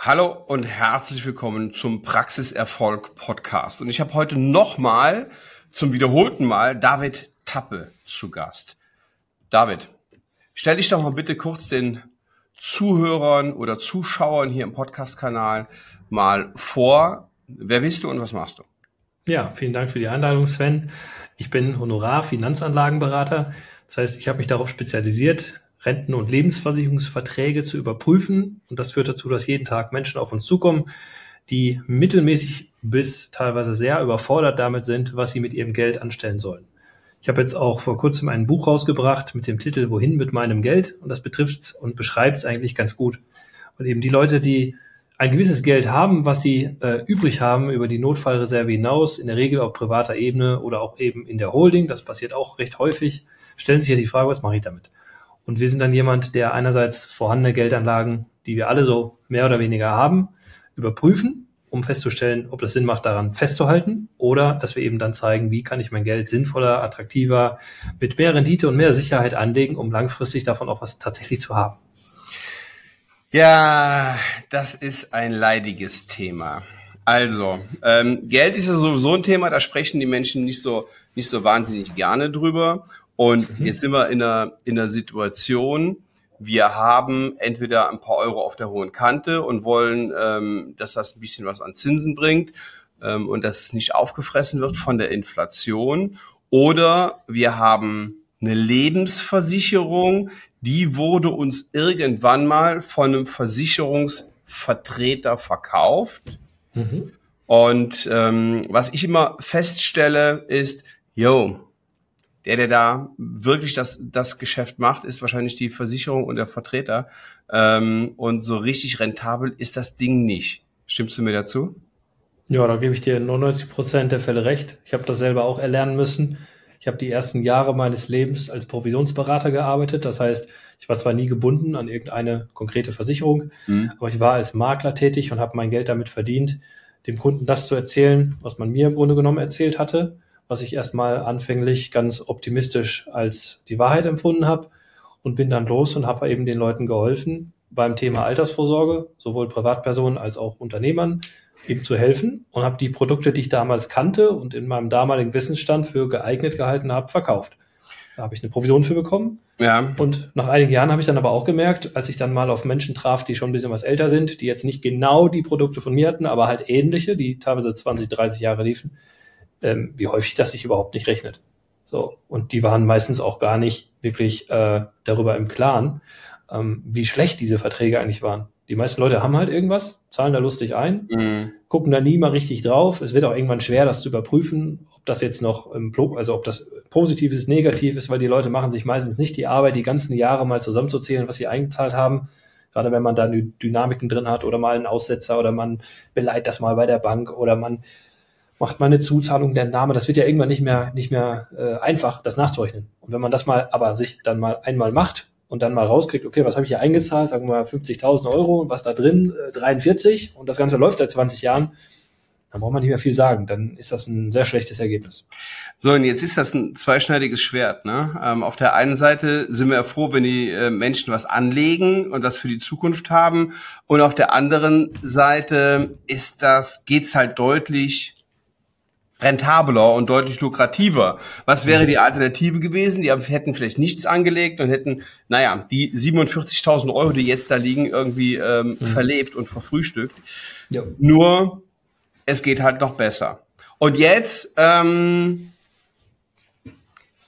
Hallo und herzlich willkommen zum Praxiserfolg Podcast. Und ich habe heute nochmal zum wiederholten Mal David Tappe zu Gast. David, stell dich doch mal bitte kurz den Zuhörern oder Zuschauern hier im Podcast-Kanal mal vor. Wer bist du und was machst du? Ja, vielen Dank für die Einladung, Sven. Ich bin Honorar-Finanzanlagenberater. Das heißt, ich habe mich darauf spezialisiert, Renten- und Lebensversicherungsverträge zu überprüfen. Und das führt dazu, dass jeden Tag Menschen auf uns zukommen, die mittelmäßig bis teilweise sehr überfordert damit sind, was sie mit ihrem Geld anstellen sollen. Ich habe jetzt auch vor kurzem ein Buch rausgebracht mit dem Titel Wohin mit meinem Geld? Und das betrifft und beschreibt es eigentlich ganz gut. Und eben die Leute, die ein gewisses Geld haben, was sie äh, übrig haben über die Notfallreserve hinaus, in der Regel auf privater Ebene oder auch eben in der Holding, das passiert auch recht häufig, stellen sich ja die Frage, was mache ich damit? Und wir sind dann jemand, der einerseits vorhandene Geldanlagen, die wir alle so mehr oder weniger haben, überprüfen, um festzustellen, ob das Sinn macht, daran festzuhalten oder dass wir eben dann zeigen, wie kann ich mein Geld sinnvoller, attraktiver, mit mehr Rendite und mehr Sicherheit anlegen, um langfristig davon auch was tatsächlich zu haben. Ja, das ist ein leidiges Thema. Also, ähm, Geld ist ja sowieso ein Thema, da sprechen die Menschen nicht so, nicht so wahnsinnig gerne drüber. Und mhm. jetzt sind wir in einer, in einer Situation, wir haben entweder ein paar Euro auf der hohen Kante und wollen, ähm, dass das ein bisschen was an Zinsen bringt ähm, und dass es nicht aufgefressen wird von der Inflation. Oder wir haben eine Lebensversicherung, die wurde uns irgendwann mal von einem Versicherungsvertreter verkauft. Mhm. Und ähm, was ich immer feststelle, ist, yo, der, der da wirklich das, das Geschäft macht, ist wahrscheinlich die Versicherung und der Vertreter. Ähm, und so richtig rentabel ist das Ding nicht. Stimmst du mir dazu? Ja, da gebe ich dir 99 Prozent der Fälle recht. Ich habe das selber auch erlernen müssen. Ich habe die ersten Jahre meines Lebens als Provisionsberater gearbeitet. Das heißt, ich war zwar nie gebunden an irgendeine konkrete Versicherung, mhm. aber ich war als Makler tätig und habe mein Geld damit verdient, dem Kunden das zu erzählen, was man mir im Grunde genommen erzählt hatte was ich erstmal anfänglich ganz optimistisch als die Wahrheit empfunden habe und bin dann los und habe eben den Leuten geholfen, beim Thema Altersvorsorge, sowohl Privatpersonen als auch Unternehmern, eben zu helfen und habe die Produkte, die ich damals kannte und in meinem damaligen Wissensstand für geeignet gehalten habe, verkauft. Da habe ich eine Provision für bekommen. Ja. Und nach einigen Jahren habe ich dann aber auch gemerkt, als ich dann mal auf Menschen traf, die schon ein bisschen was älter sind, die jetzt nicht genau die Produkte von mir hatten, aber halt ähnliche, die teilweise 20, 30 Jahre liefen, ähm, wie häufig das sich überhaupt nicht rechnet. So, und die waren meistens auch gar nicht wirklich äh, darüber im Klaren, ähm, wie schlecht diese Verträge eigentlich waren. Die meisten Leute haben halt irgendwas, zahlen da lustig ein, mhm. gucken da nie mal richtig drauf. Es wird auch irgendwann schwer, das zu überprüfen, ob das jetzt noch, im, also ob das positiv ist, negativ ist, weil die Leute machen sich meistens nicht die Arbeit, die ganzen Jahre mal zusammenzuzählen, was sie eingezahlt haben. Gerade wenn man da Dynamiken drin hat oder mal einen Aussetzer oder man beleiht das mal bei der Bank oder man macht man eine Zuzahlung der Name. Das wird ja irgendwann nicht mehr, nicht mehr äh, einfach, das nachzurechnen. Und wenn man das mal, aber sich dann mal einmal macht und dann mal rauskriegt, okay, was habe ich hier eingezahlt, sagen wir mal 50.000 Euro und was da drin, äh, 43 und das Ganze läuft seit 20 Jahren, dann braucht man nicht mehr viel sagen. Dann ist das ein sehr schlechtes Ergebnis. So, und jetzt ist das ein zweischneidiges Schwert. Ne? Ähm, auf der einen Seite sind wir froh, wenn die äh, Menschen was anlegen und was für die Zukunft haben. Und auf der anderen Seite ist das, geht's halt deutlich rentabler und deutlich lukrativer. Was wäre die Alternative gewesen? Die hätten vielleicht nichts angelegt und hätten, naja, die 47.000 Euro, die jetzt da liegen, irgendwie ähm, mhm. verlebt und verfrühstückt. Ja. Nur, es geht halt noch besser. Und jetzt ähm,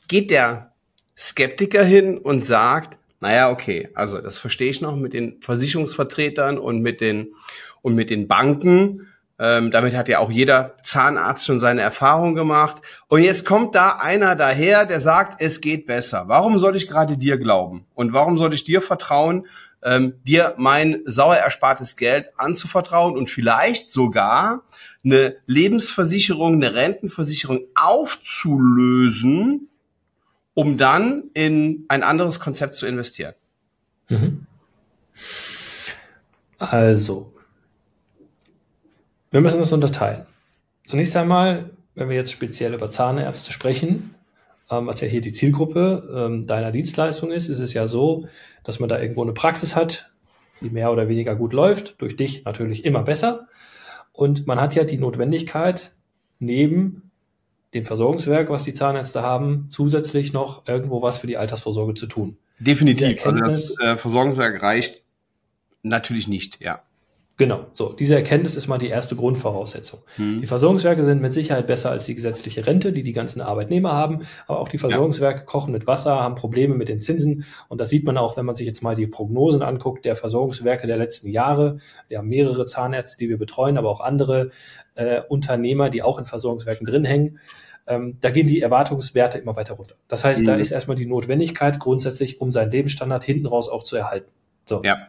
geht der Skeptiker hin und sagt, naja, okay, also das verstehe ich noch mit den Versicherungsvertretern und mit den und mit den Banken ähm, damit hat ja auch jeder Zahnarzt schon seine Erfahrung gemacht. Und jetzt kommt da einer daher, der sagt, es geht besser. Warum soll ich gerade dir glauben? Und warum soll ich dir vertrauen, ähm, dir mein sauer erspartes Geld anzuvertrauen und vielleicht sogar eine Lebensversicherung, eine Rentenversicherung aufzulösen, um dann in ein anderes Konzept zu investieren? Mhm. Also, wir müssen das unterteilen. Zunächst einmal, wenn wir jetzt speziell über Zahnärzte sprechen, ähm, was ja hier die Zielgruppe ähm, deiner Dienstleistung ist, ist es ja so, dass man da irgendwo eine Praxis hat, die mehr oder weniger gut läuft, durch dich natürlich immer besser. Und man hat ja die Notwendigkeit, neben dem Versorgungswerk, was die Zahnärzte haben, zusätzlich noch irgendwo was für die Altersvorsorge zu tun. Definitiv. Also das äh, Versorgungswerk reicht natürlich nicht, ja. Genau, so. Diese Erkenntnis ist mal die erste Grundvoraussetzung. Hm. Die Versorgungswerke sind mit Sicherheit besser als die gesetzliche Rente, die die ganzen Arbeitnehmer haben. Aber auch die Versorgungswerke ja. kochen mit Wasser, haben Probleme mit den Zinsen. Und das sieht man auch, wenn man sich jetzt mal die Prognosen anguckt, der Versorgungswerke der letzten Jahre. Wir haben mehrere Zahnärzte, die wir betreuen, aber auch andere äh, Unternehmer, die auch in Versorgungswerken drin hängen. Ähm, da gehen die Erwartungswerte immer weiter runter. Das heißt, mhm. da ist erstmal die Notwendigkeit grundsätzlich, um seinen Lebensstandard hinten raus auch zu erhalten. So. Ja.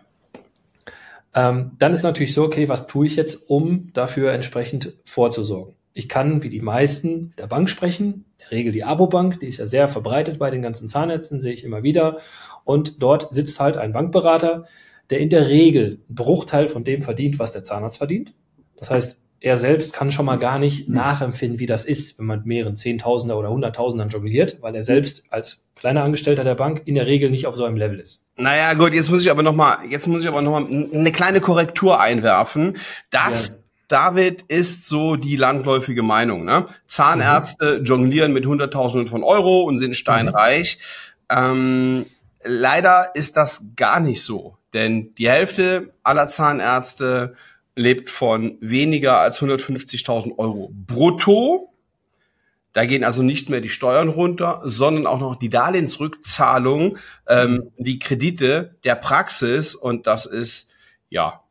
Ähm, dann ist natürlich so, okay, was tue ich jetzt, um dafür entsprechend vorzusorgen? Ich kann, wie die meisten, der Bank sprechen, in der Regel die Abobank, die ist ja sehr verbreitet bei den ganzen Zahnärzten, sehe ich immer wieder. Und dort sitzt halt ein Bankberater, der in der Regel einen Bruchteil von dem verdient, was der Zahnarzt verdient. Das heißt, er selbst kann schon mal gar nicht nachempfinden, wie das ist, wenn man mit mehreren Zehntausender oder Hunderttausendern jongliert, weil er selbst als kleiner Angestellter der Bank in der Regel nicht auf so einem Level ist. Naja, gut, jetzt muss ich aber noch mal, jetzt muss ich aber noch mal eine kleine Korrektur einwerfen. Das ja. David ist so die landläufige Meinung. Ne? Zahnärzte mhm. jonglieren mit Hunderttausenden von Euro und sind steinreich. Mhm. Ähm, leider ist das gar nicht so, denn die Hälfte aller Zahnärzte lebt von weniger als 150.000 Euro brutto. Da gehen also nicht mehr die Steuern runter, sondern auch noch die Darlehensrückzahlung, ähm, die Kredite der Praxis und das ist ja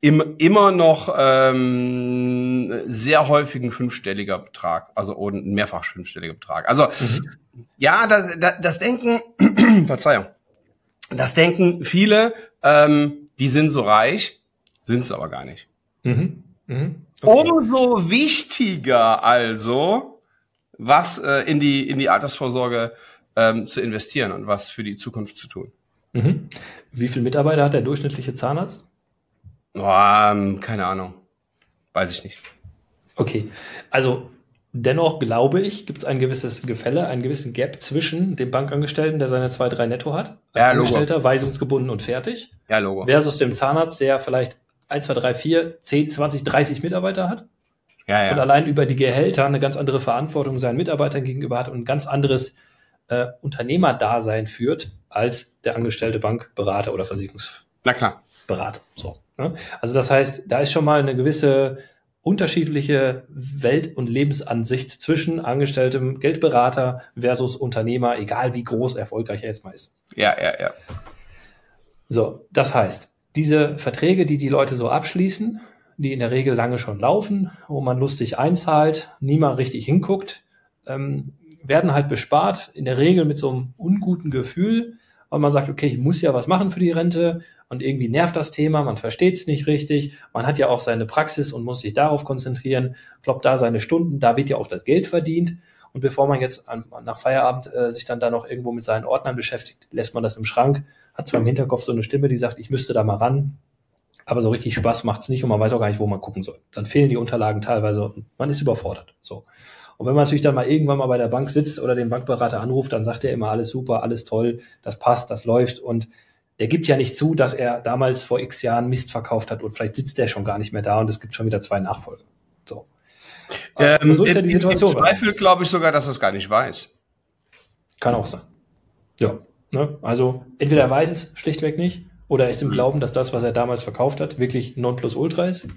im, immer noch ähm, sehr häufig ein fünfstelliger Betrag, also ein mehrfach fünfstelliger Betrag. Also mhm. ja, das, das, das Denken, Verzeihung, das denken viele, ähm, die sind so reich, sind es aber gar nicht. Mhm. Mhm. Okay. Umso wichtiger also, was äh, in, die, in die Altersvorsorge ähm, zu investieren und was für die Zukunft zu tun. Mhm. Wie viele Mitarbeiter hat der durchschnittliche Zahnarzt? Oh, ähm, keine Ahnung. Weiß ich nicht. Okay, also dennoch glaube ich, gibt es ein gewisses Gefälle, einen gewissen Gap zwischen dem Bankangestellten, der seine zwei, drei netto hat, als ja, Angestellter, weisungsgebunden und fertig, ja, Logo. versus dem Zahnarzt, der vielleicht 1, 2, 3, 4, 10, 20, 30 Mitarbeiter hat. Ja, ja. Und allein über die Gehälter eine ganz andere Verantwortung seinen Mitarbeitern gegenüber hat und ein ganz anderes äh, Unternehmerdasein führt als der angestellte Bankberater oder Versicherungsberater. So, ne? Also das heißt, da ist schon mal eine gewisse unterschiedliche Welt- und Lebensansicht zwischen angestelltem Geldberater versus Unternehmer, egal wie groß erfolgreich er jetzt mal ist. Ja, ja, ja. So, das heißt, diese Verträge, die die Leute so abschließen, die in der Regel lange schon laufen, wo man lustig einzahlt, niemand richtig hinguckt, ähm, werden halt bespart, in der Regel mit so einem unguten Gefühl, weil man sagt, okay, ich muss ja was machen für die Rente und irgendwie nervt das Thema, man versteht es nicht richtig, man hat ja auch seine Praxis und muss sich darauf konzentrieren, kloppt da seine Stunden, da wird ja auch das Geld verdient und bevor man jetzt an, nach Feierabend äh, sich dann da noch irgendwo mit seinen Ordnern beschäftigt, lässt man das im Schrank, hat zwar im Hinterkopf so eine Stimme, die sagt, ich müsste da mal ran, aber so richtig Spaß macht's nicht und man weiß auch gar nicht, wo man gucken soll. Dann fehlen die Unterlagen teilweise und man ist überfordert. So. Und wenn man natürlich dann mal irgendwann mal bei der Bank sitzt oder den Bankberater anruft, dann sagt er immer alles super, alles toll, das passt, das läuft und der gibt ja nicht zu, dass er damals vor x Jahren Mist verkauft hat und vielleicht sitzt der schon gar nicht mehr da und es gibt schon wieder zwei Nachfolger. So. Ähm, so ist ja die Situation. Im Zweifel glaube ich sogar, dass er es gar nicht weiß. Kann auch sein. Ja. Ne? Also entweder er weiß es schlichtweg nicht oder er ist im mhm. Glauben, dass das, was er damals verkauft hat, wirklich Nonplusultra ist.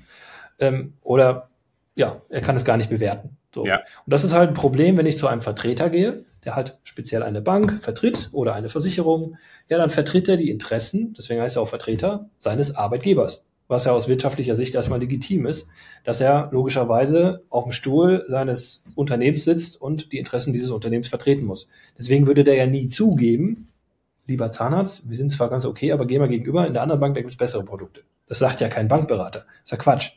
Ähm, oder ja, er kann es gar nicht bewerten. So. Ja. Und das ist halt ein Problem, wenn ich zu einem Vertreter gehe, der halt speziell eine Bank vertritt oder eine Versicherung. Ja, dann vertritt er die Interessen, deswegen heißt er auch Vertreter, seines Arbeitgebers was ja aus wirtschaftlicher Sicht erstmal legitim ist, dass er logischerweise auf dem Stuhl seines Unternehmens sitzt und die Interessen dieses Unternehmens vertreten muss. Deswegen würde der ja nie zugeben, lieber Zahnarzt, wir sind zwar ganz okay, aber geh mal gegenüber, in der anderen Bank, da gibt es bessere Produkte. Das sagt ja kein Bankberater. Das ist ja Quatsch.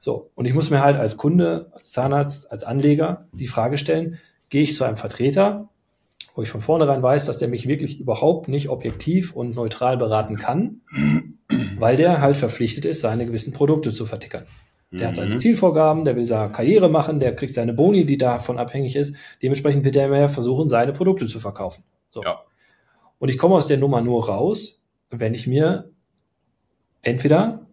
So, und ich muss mir halt als Kunde, als Zahnarzt, als Anleger die Frage stellen, gehe ich zu einem Vertreter, wo ich von vornherein weiß, dass der mich wirklich überhaupt nicht objektiv und neutral beraten kann, weil der halt verpflichtet ist, seine gewissen Produkte zu vertickern. Der mhm. hat seine mhm. Zielvorgaben, der will da Karriere machen, der kriegt seine Boni, die davon abhängig ist. Dementsprechend wird er immer versuchen, seine Produkte zu verkaufen. So. Ja. Und ich komme aus der Nummer nur raus, wenn ich mir entweder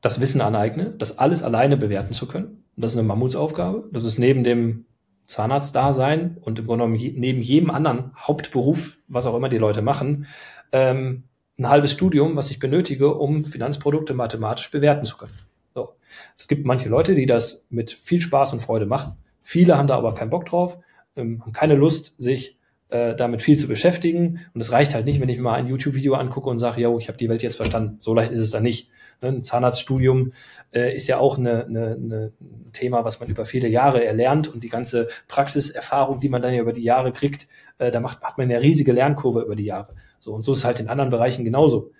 das Wissen aneigne, das alles alleine bewerten zu können. Und das ist eine Mammutsaufgabe. Das ist neben dem Zahnarztdasein und im Grunde genommen neben jedem anderen Hauptberuf, was auch immer die Leute machen, ähm, ein halbes Studium, was ich benötige, um Finanzprodukte mathematisch bewerten zu können. So. Es gibt manche Leute, die das mit viel Spaß und Freude machen. Viele haben da aber keinen Bock drauf, ähm, haben keine Lust, sich äh, damit viel zu beschäftigen. Und es reicht halt nicht, wenn ich mal ein YouTube-Video angucke und sage, yo, ich habe die Welt jetzt verstanden. So leicht ist es dann nicht. Ne, ein Zahnarztstudium äh, ist ja auch eine, eine, eine, ein Thema, was man über viele Jahre erlernt und die ganze Praxiserfahrung, die man dann ja über die Jahre kriegt, äh, da macht, hat man eine riesige Lernkurve über die Jahre. So und so ist es halt in anderen Bereichen genauso.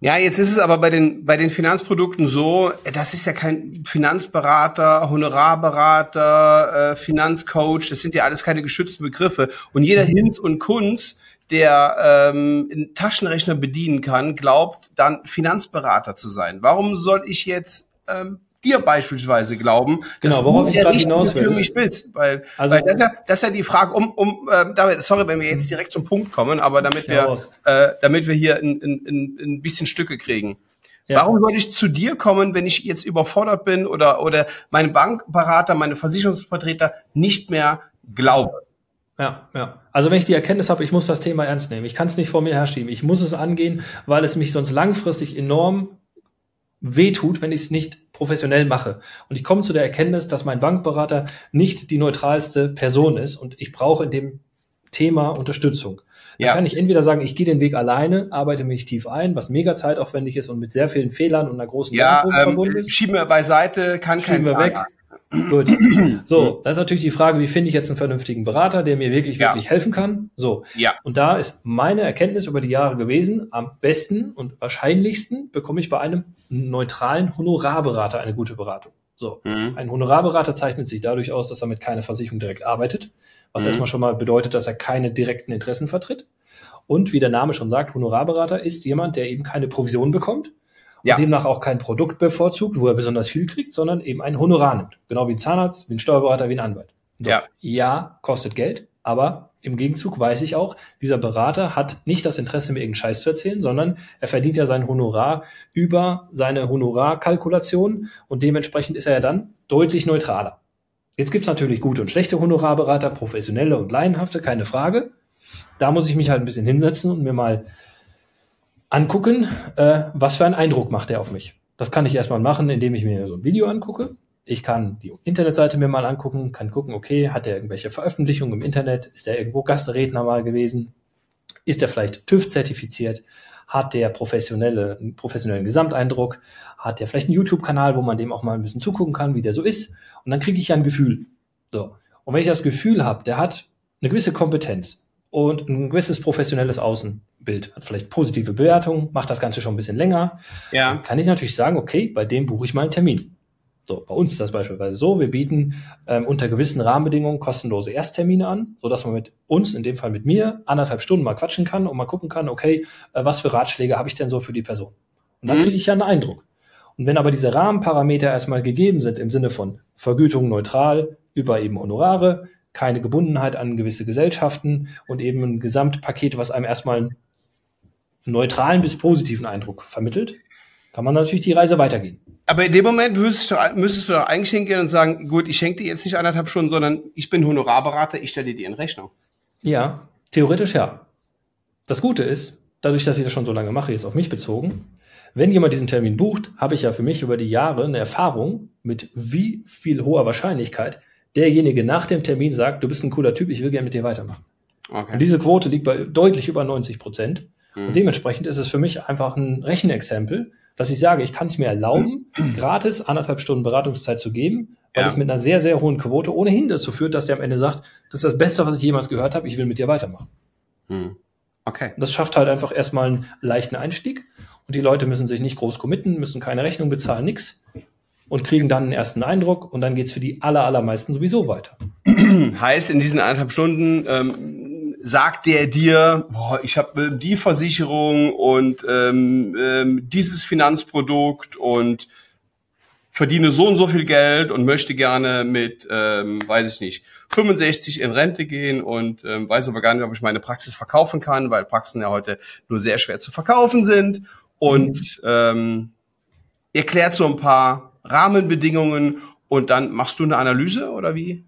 Ja, jetzt ist es aber bei den, bei den Finanzprodukten so, das ist ja kein Finanzberater, Honorarberater, äh, Finanzcoach, das sind ja alles keine geschützten Begriffe. Und jeder mhm. Hinz und Kunz der ähm, einen Taschenrechner bedienen kann, glaubt dann Finanzberater zu sein. Warum soll ich jetzt ähm, dir beispielsweise glauben, genau, worauf ich der nicht für mich bist? Weil, also, weil das, ist ja, das ist ja die Frage, um, um äh, damit, sorry, wenn wir jetzt direkt zum Punkt kommen, aber damit wir, äh, damit wir hier ein, ein, ein, ein bisschen Stücke kriegen. Ja. Warum soll ich zu dir kommen, wenn ich jetzt überfordert bin oder, oder meine Bankberater, meine Versicherungsvertreter nicht mehr glaube? Ja, ja. Also wenn ich die Erkenntnis habe, ich muss das Thema ernst nehmen, ich kann es nicht vor mir herschieben, ich muss es angehen, weil es mich sonst langfristig enorm wehtut, wenn ich es nicht professionell mache. Und ich komme zu der Erkenntnis, dass mein Bankberater nicht die neutralste Person ist und ich brauche in dem Thema Unterstützung. Da ja. kann ich entweder sagen, ich gehe den Weg alleine, arbeite mich tief ein, was mega zeitaufwendig ist und mit sehr vielen Fehlern und einer großen ja, ähm, verbunden ist. Schieben wir beiseite, kann schieben kein wir weg. Gut. So, das ist natürlich die Frage, wie finde ich jetzt einen vernünftigen Berater, der mir wirklich, ja. wirklich helfen kann. So. Ja. Und da ist meine Erkenntnis über die Jahre gewesen, am besten und wahrscheinlichsten bekomme ich bei einem neutralen Honorarberater eine gute Beratung. So. Mhm. Ein Honorarberater zeichnet sich dadurch aus, dass er mit keiner Versicherung direkt arbeitet, was mhm. erstmal schon mal bedeutet, dass er keine direkten Interessen vertritt. Und wie der Name schon sagt, Honorarberater ist jemand, der eben keine Provision bekommt, ja. und demnach auch kein Produkt bevorzugt, wo er besonders viel kriegt, sondern eben ein Honorar nimmt. Genau wie ein Zahnarzt, wie ein Steuerberater, wie ein Anwalt. So. Ja. ja, kostet Geld, aber im Gegenzug weiß ich auch, dieser Berater hat nicht das Interesse, mir irgendeinen Scheiß zu erzählen, sondern er verdient ja sein Honorar über seine Honorarkalkulation und dementsprechend ist er ja dann deutlich neutraler. Jetzt gibt's natürlich gute und schlechte Honorarberater, professionelle und laienhafte, keine Frage. Da muss ich mich halt ein bisschen hinsetzen und mir mal angucken, äh, was für einen Eindruck macht er auf mich. Das kann ich erstmal machen, indem ich mir so ein Video angucke. Ich kann die Internetseite mir mal angucken, kann gucken, okay, hat er irgendwelche Veröffentlichungen im Internet? Ist er irgendwo Gastredner mal gewesen? Ist er vielleicht TÜV zertifiziert? Hat der professionelle, professionellen Gesamteindruck? Hat der vielleicht einen YouTube-Kanal, wo man dem auch mal ein bisschen zugucken kann, wie der so ist? Und dann kriege ich ja ein Gefühl. So. Und wenn ich das Gefühl habe, der hat eine gewisse Kompetenz und ein gewisses professionelles Außen, Bild hat vielleicht positive Bewertungen, macht das Ganze schon ein bisschen länger. Ja. Dann kann ich natürlich sagen, okay, bei dem buche ich mal einen Termin. So, bei uns ist das beispielsweise so, wir bieten ähm, unter gewissen Rahmenbedingungen kostenlose Ersttermine an, so dass man mit uns, in dem Fall mit mir, anderthalb Stunden mal quatschen kann und mal gucken kann, okay, äh, was für Ratschläge habe ich denn so für die Person? Und dann mhm. kriege ich ja einen Eindruck. Und wenn aber diese Rahmenparameter erstmal gegeben sind im Sinne von Vergütung neutral über eben Honorare, keine Gebundenheit an gewisse Gesellschaften und eben ein Gesamtpaket, was einem erstmal neutralen bis positiven Eindruck vermittelt, kann man natürlich die Reise weitergehen. Aber in dem Moment müsstest du, müsstest du doch eigentlich hingehen und sagen, gut, ich schenke dir jetzt nicht anderthalb Stunden, sondern ich bin Honorarberater, ich stelle dir in Rechnung. Ja, theoretisch ja. Das Gute ist, dadurch, dass ich das schon so lange mache, jetzt auf mich bezogen, wenn jemand diesen Termin bucht, habe ich ja für mich über die Jahre eine Erfahrung, mit wie viel hoher Wahrscheinlichkeit derjenige nach dem Termin sagt, du bist ein cooler Typ, ich will gerne mit dir weitermachen. Okay. Und diese Quote liegt bei deutlich über 90 Prozent. Und mhm. dementsprechend ist es für mich einfach ein Rechenexempel, dass ich sage, ich kann es mir erlauben, gratis anderthalb Stunden Beratungszeit zu geben, weil ja. es mit einer sehr, sehr hohen Quote ohnehin dazu führt, dass der am Ende sagt, das ist das Beste, was ich jemals gehört habe, ich will mit dir weitermachen. Hm. Okay. Das schafft halt einfach erstmal einen leichten Einstieg und die Leute müssen sich nicht groß committen, müssen keine Rechnung bezahlen, nix und kriegen dann einen ersten Eindruck und dann geht's für die aller, allermeisten sowieso weiter. heißt, in diesen eineinhalb Stunden ähm, sagt der dir, boah, ich habe äh, die Versicherung und ähm, ähm, dieses Finanzprodukt und verdiene so und so viel Geld und möchte gerne mit, ähm, weiß ich nicht, 65 in Rente gehen und ähm, weiß aber gar nicht, ob ich meine Praxis verkaufen kann, weil Praxen ja heute nur sehr schwer zu verkaufen sind. Und mhm. ähm, erklärt so ein paar Rahmenbedingungen und dann machst du eine Analyse oder wie?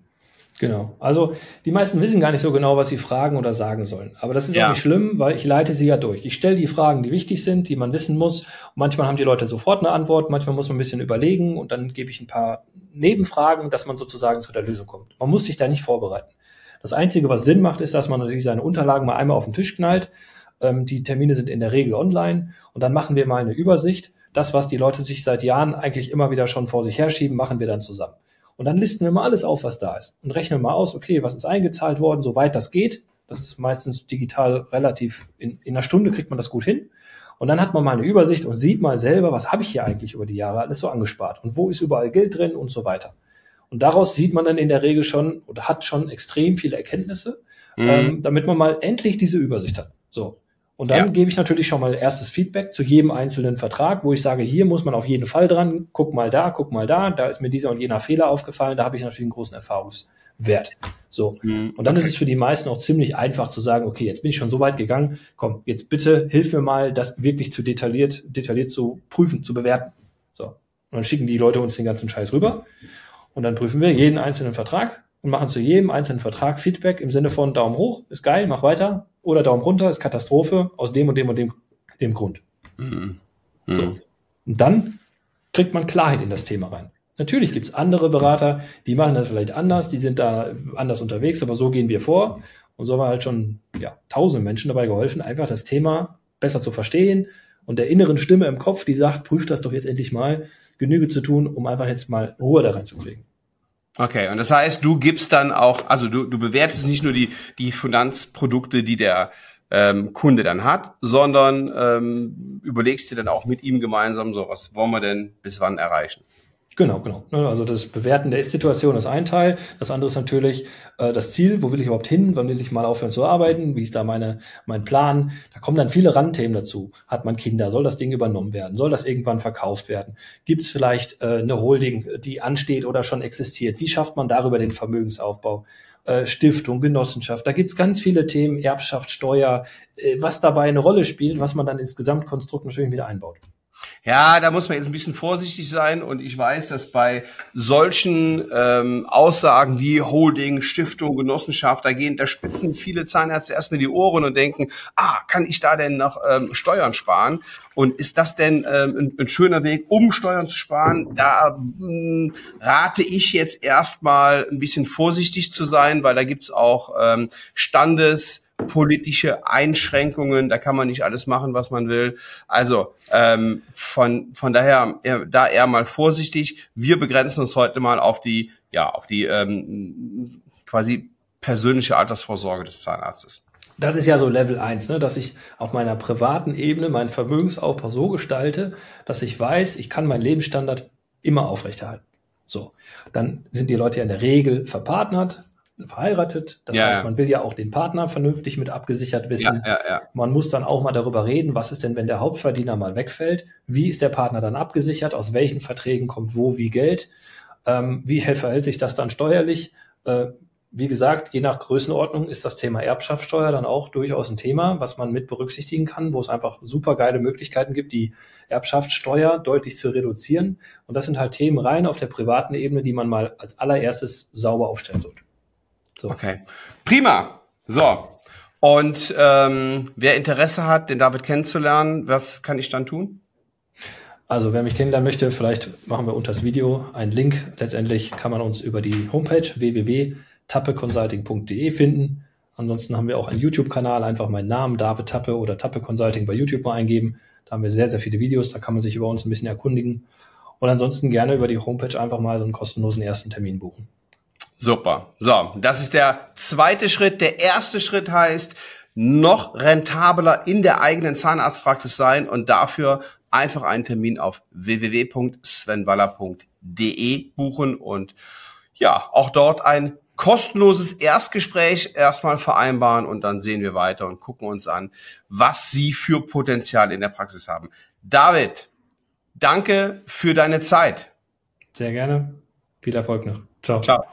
Genau. Also die meisten wissen gar nicht so genau, was sie fragen oder sagen sollen. Aber das ist ja. auch nicht schlimm, weil ich leite sie ja durch. Ich stelle die Fragen, die wichtig sind, die man wissen muss. Und manchmal haben die Leute sofort eine Antwort, manchmal muss man ein bisschen überlegen und dann gebe ich ein paar Nebenfragen, dass man sozusagen zu der Lösung kommt. Man muss sich da nicht vorbereiten. Das Einzige, was Sinn macht, ist, dass man natürlich seine Unterlagen mal einmal auf den Tisch knallt. Ähm, die Termine sind in der Regel online und dann machen wir mal eine Übersicht. Das, was die Leute sich seit Jahren eigentlich immer wieder schon vor sich herschieben, machen wir dann zusammen. Und dann listen wir mal alles auf, was da ist und rechnen mal aus, okay, was ist eingezahlt worden, soweit das geht. Das ist meistens digital relativ, in, in einer Stunde kriegt man das gut hin. Und dann hat man mal eine Übersicht und sieht mal selber, was habe ich hier eigentlich über die Jahre alles so angespart und wo ist überall Geld drin und so weiter. Und daraus sieht man dann in der Regel schon oder hat schon extrem viele Erkenntnisse, mhm. ähm, damit man mal endlich diese Übersicht hat. So. Und dann ja. gebe ich natürlich schon mal erstes Feedback zu jedem einzelnen Vertrag, wo ich sage, hier muss man auf jeden Fall dran, guck mal da, guck mal da, da ist mir dieser und jener Fehler aufgefallen, da habe ich natürlich einen großen Erfahrungswert. So. Mhm. Und dann okay. ist es für die meisten auch ziemlich einfach zu sagen, okay, jetzt bin ich schon so weit gegangen, komm, jetzt bitte hilf mir mal, das wirklich zu detailliert, detailliert zu prüfen, zu bewerten. So. Und dann schicken die Leute uns den ganzen Scheiß rüber. Und dann prüfen wir jeden einzelnen Vertrag und machen zu jedem einzelnen Vertrag Feedback im Sinne von Daumen hoch, ist geil, mach weiter, oder Daumen runter, ist Katastrophe, aus dem und dem und dem, dem Grund. Mhm. Mhm. So. Und dann kriegt man Klarheit in das Thema rein. Natürlich gibt's andere Berater, die machen das vielleicht anders, die sind da anders unterwegs, aber so gehen wir vor. Und so haben wir halt schon ja, tausend Menschen dabei geholfen, einfach das Thema besser zu verstehen und der inneren Stimme im Kopf, die sagt, prüft das doch jetzt endlich mal, Genüge zu tun, um einfach jetzt mal Ruhe da reinzukriegen. Okay, und das heißt, du gibst dann auch, also du, du bewertest nicht nur die, die Finanzprodukte, die der ähm, Kunde dann hat, sondern ähm, überlegst dir dann auch mit ihm gemeinsam, so was wollen wir denn bis wann erreichen. Genau, genau. Ne, also das Bewerten der Ist-Situation ist ein Teil. Das andere ist natürlich äh, das Ziel. Wo will ich überhaupt hin? Wann will ich mal aufhören zu arbeiten? Wie ist da meine, mein Plan? Da kommen dann viele Randthemen dazu. Hat man Kinder? Soll das Ding übernommen werden? Soll das irgendwann verkauft werden? Gibt es vielleicht äh, eine Holding, die ansteht oder schon existiert? Wie schafft man darüber den Vermögensaufbau? Äh, Stiftung, Genossenschaft. Da gibt's ganz viele Themen, Erbschaft, Steuer, äh, was dabei eine Rolle spielt, was man dann ins Gesamtkonstrukt natürlich wieder einbaut. Ja, da muss man jetzt ein bisschen vorsichtig sein und ich weiß, dass bei solchen ähm, Aussagen wie Holding, Stiftung, Genossenschaft, da gehen, da spitzen viele Zahnärzte erstmal die Ohren und denken, ah, kann ich da denn noch ähm, Steuern sparen? Und ist das denn ähm, ein, ein schöner Weg, um Steuern zu sparen? Da ähm, rate ich jetzt erstmal ein bisschen vorsichtig zu sein, weil da gibt's auch ähm, Standes politische Einschränkungen, da kann man nicht alles machen, was man will. Also ähm, von von daher eher, da eher mal vorsichtig. Wir begrenzen uns heute mal auf die ja auf die ähm, quasi persönliche Altersvorsorge des Zahnarztes. Das ist ja so Level 1, ne, dass ich auf meiner privaten Ebene meinen Vermögensaufbau so gestalte, dass ich weiß, ich kann meinen Lebensstandard immer aufrechterhalten. So, dann sind die Leute ja in der Regel verpartnert, verheiratet. Das ja, heißt, man will ja auch den Partner vernünftig mit abgesichert wissen. Ja, ja, man muss dann auch mal darüber reden, was ist denn, wenn der Hauptverdiener mal wegfällt? Wie ist der Partner dann abgesichert? Aus welchen Verträgen kommt wo wie Geld? Ähm, wie verhält sich das dann steuerlich? Äh, wie gesagt, je nach Größenordnung ist das Thema Erbschaftssteuer dann auch durchaus ein Thema, was man mit berücksichtigen kann, wo es einfach super geile Möglichkeiten gibt, die Erbschaftssteuer deutlich zu reduzieren. Und das sind halt Themen rein auf der privaten Ebene, die man mal als allererstes sauber aufstellen sollte. So. Okay. Prima. So. Und ähm, wer Interesse hat, den David kennenzulernen, was kann ich dann tun? Also wer mich kennenlernen möchte, vielleicht machen wir unter das Video einen Link. Letztendlich kann man uns über die Homepage www.tappeconsulting.de finden. Ansonsten haben wir auch einen YouTube-Kanal, einfach meinen Namen, David Tappe oder Tappe Consulting bei YouTube mal eingeben. Da haben wir sehr, sehr viele Videos, da kann man sich über uns ein bisschen erkundigen. Und ansonsten gerne über die Homepage einfach mal so einen kostenlosen ersten Termin buchen. Super. So, das ist der zweite Schritt. Der erste Schritt heißt, noch rentabler in der eigenen Zahnarztpraxis sein und dafür einfach einen Termin auf www.svenwaller.de buchen und ja, auch dort ein kostenloses Erstgespräch erstmal vereinbaren und dann sehen wir weiter und gucken uns an, was Sie für Potenzial in der Praxis haben. David, danke für deine Zeit. Sehr gerne. Viel Erfolg noch. Ciao. Ciao.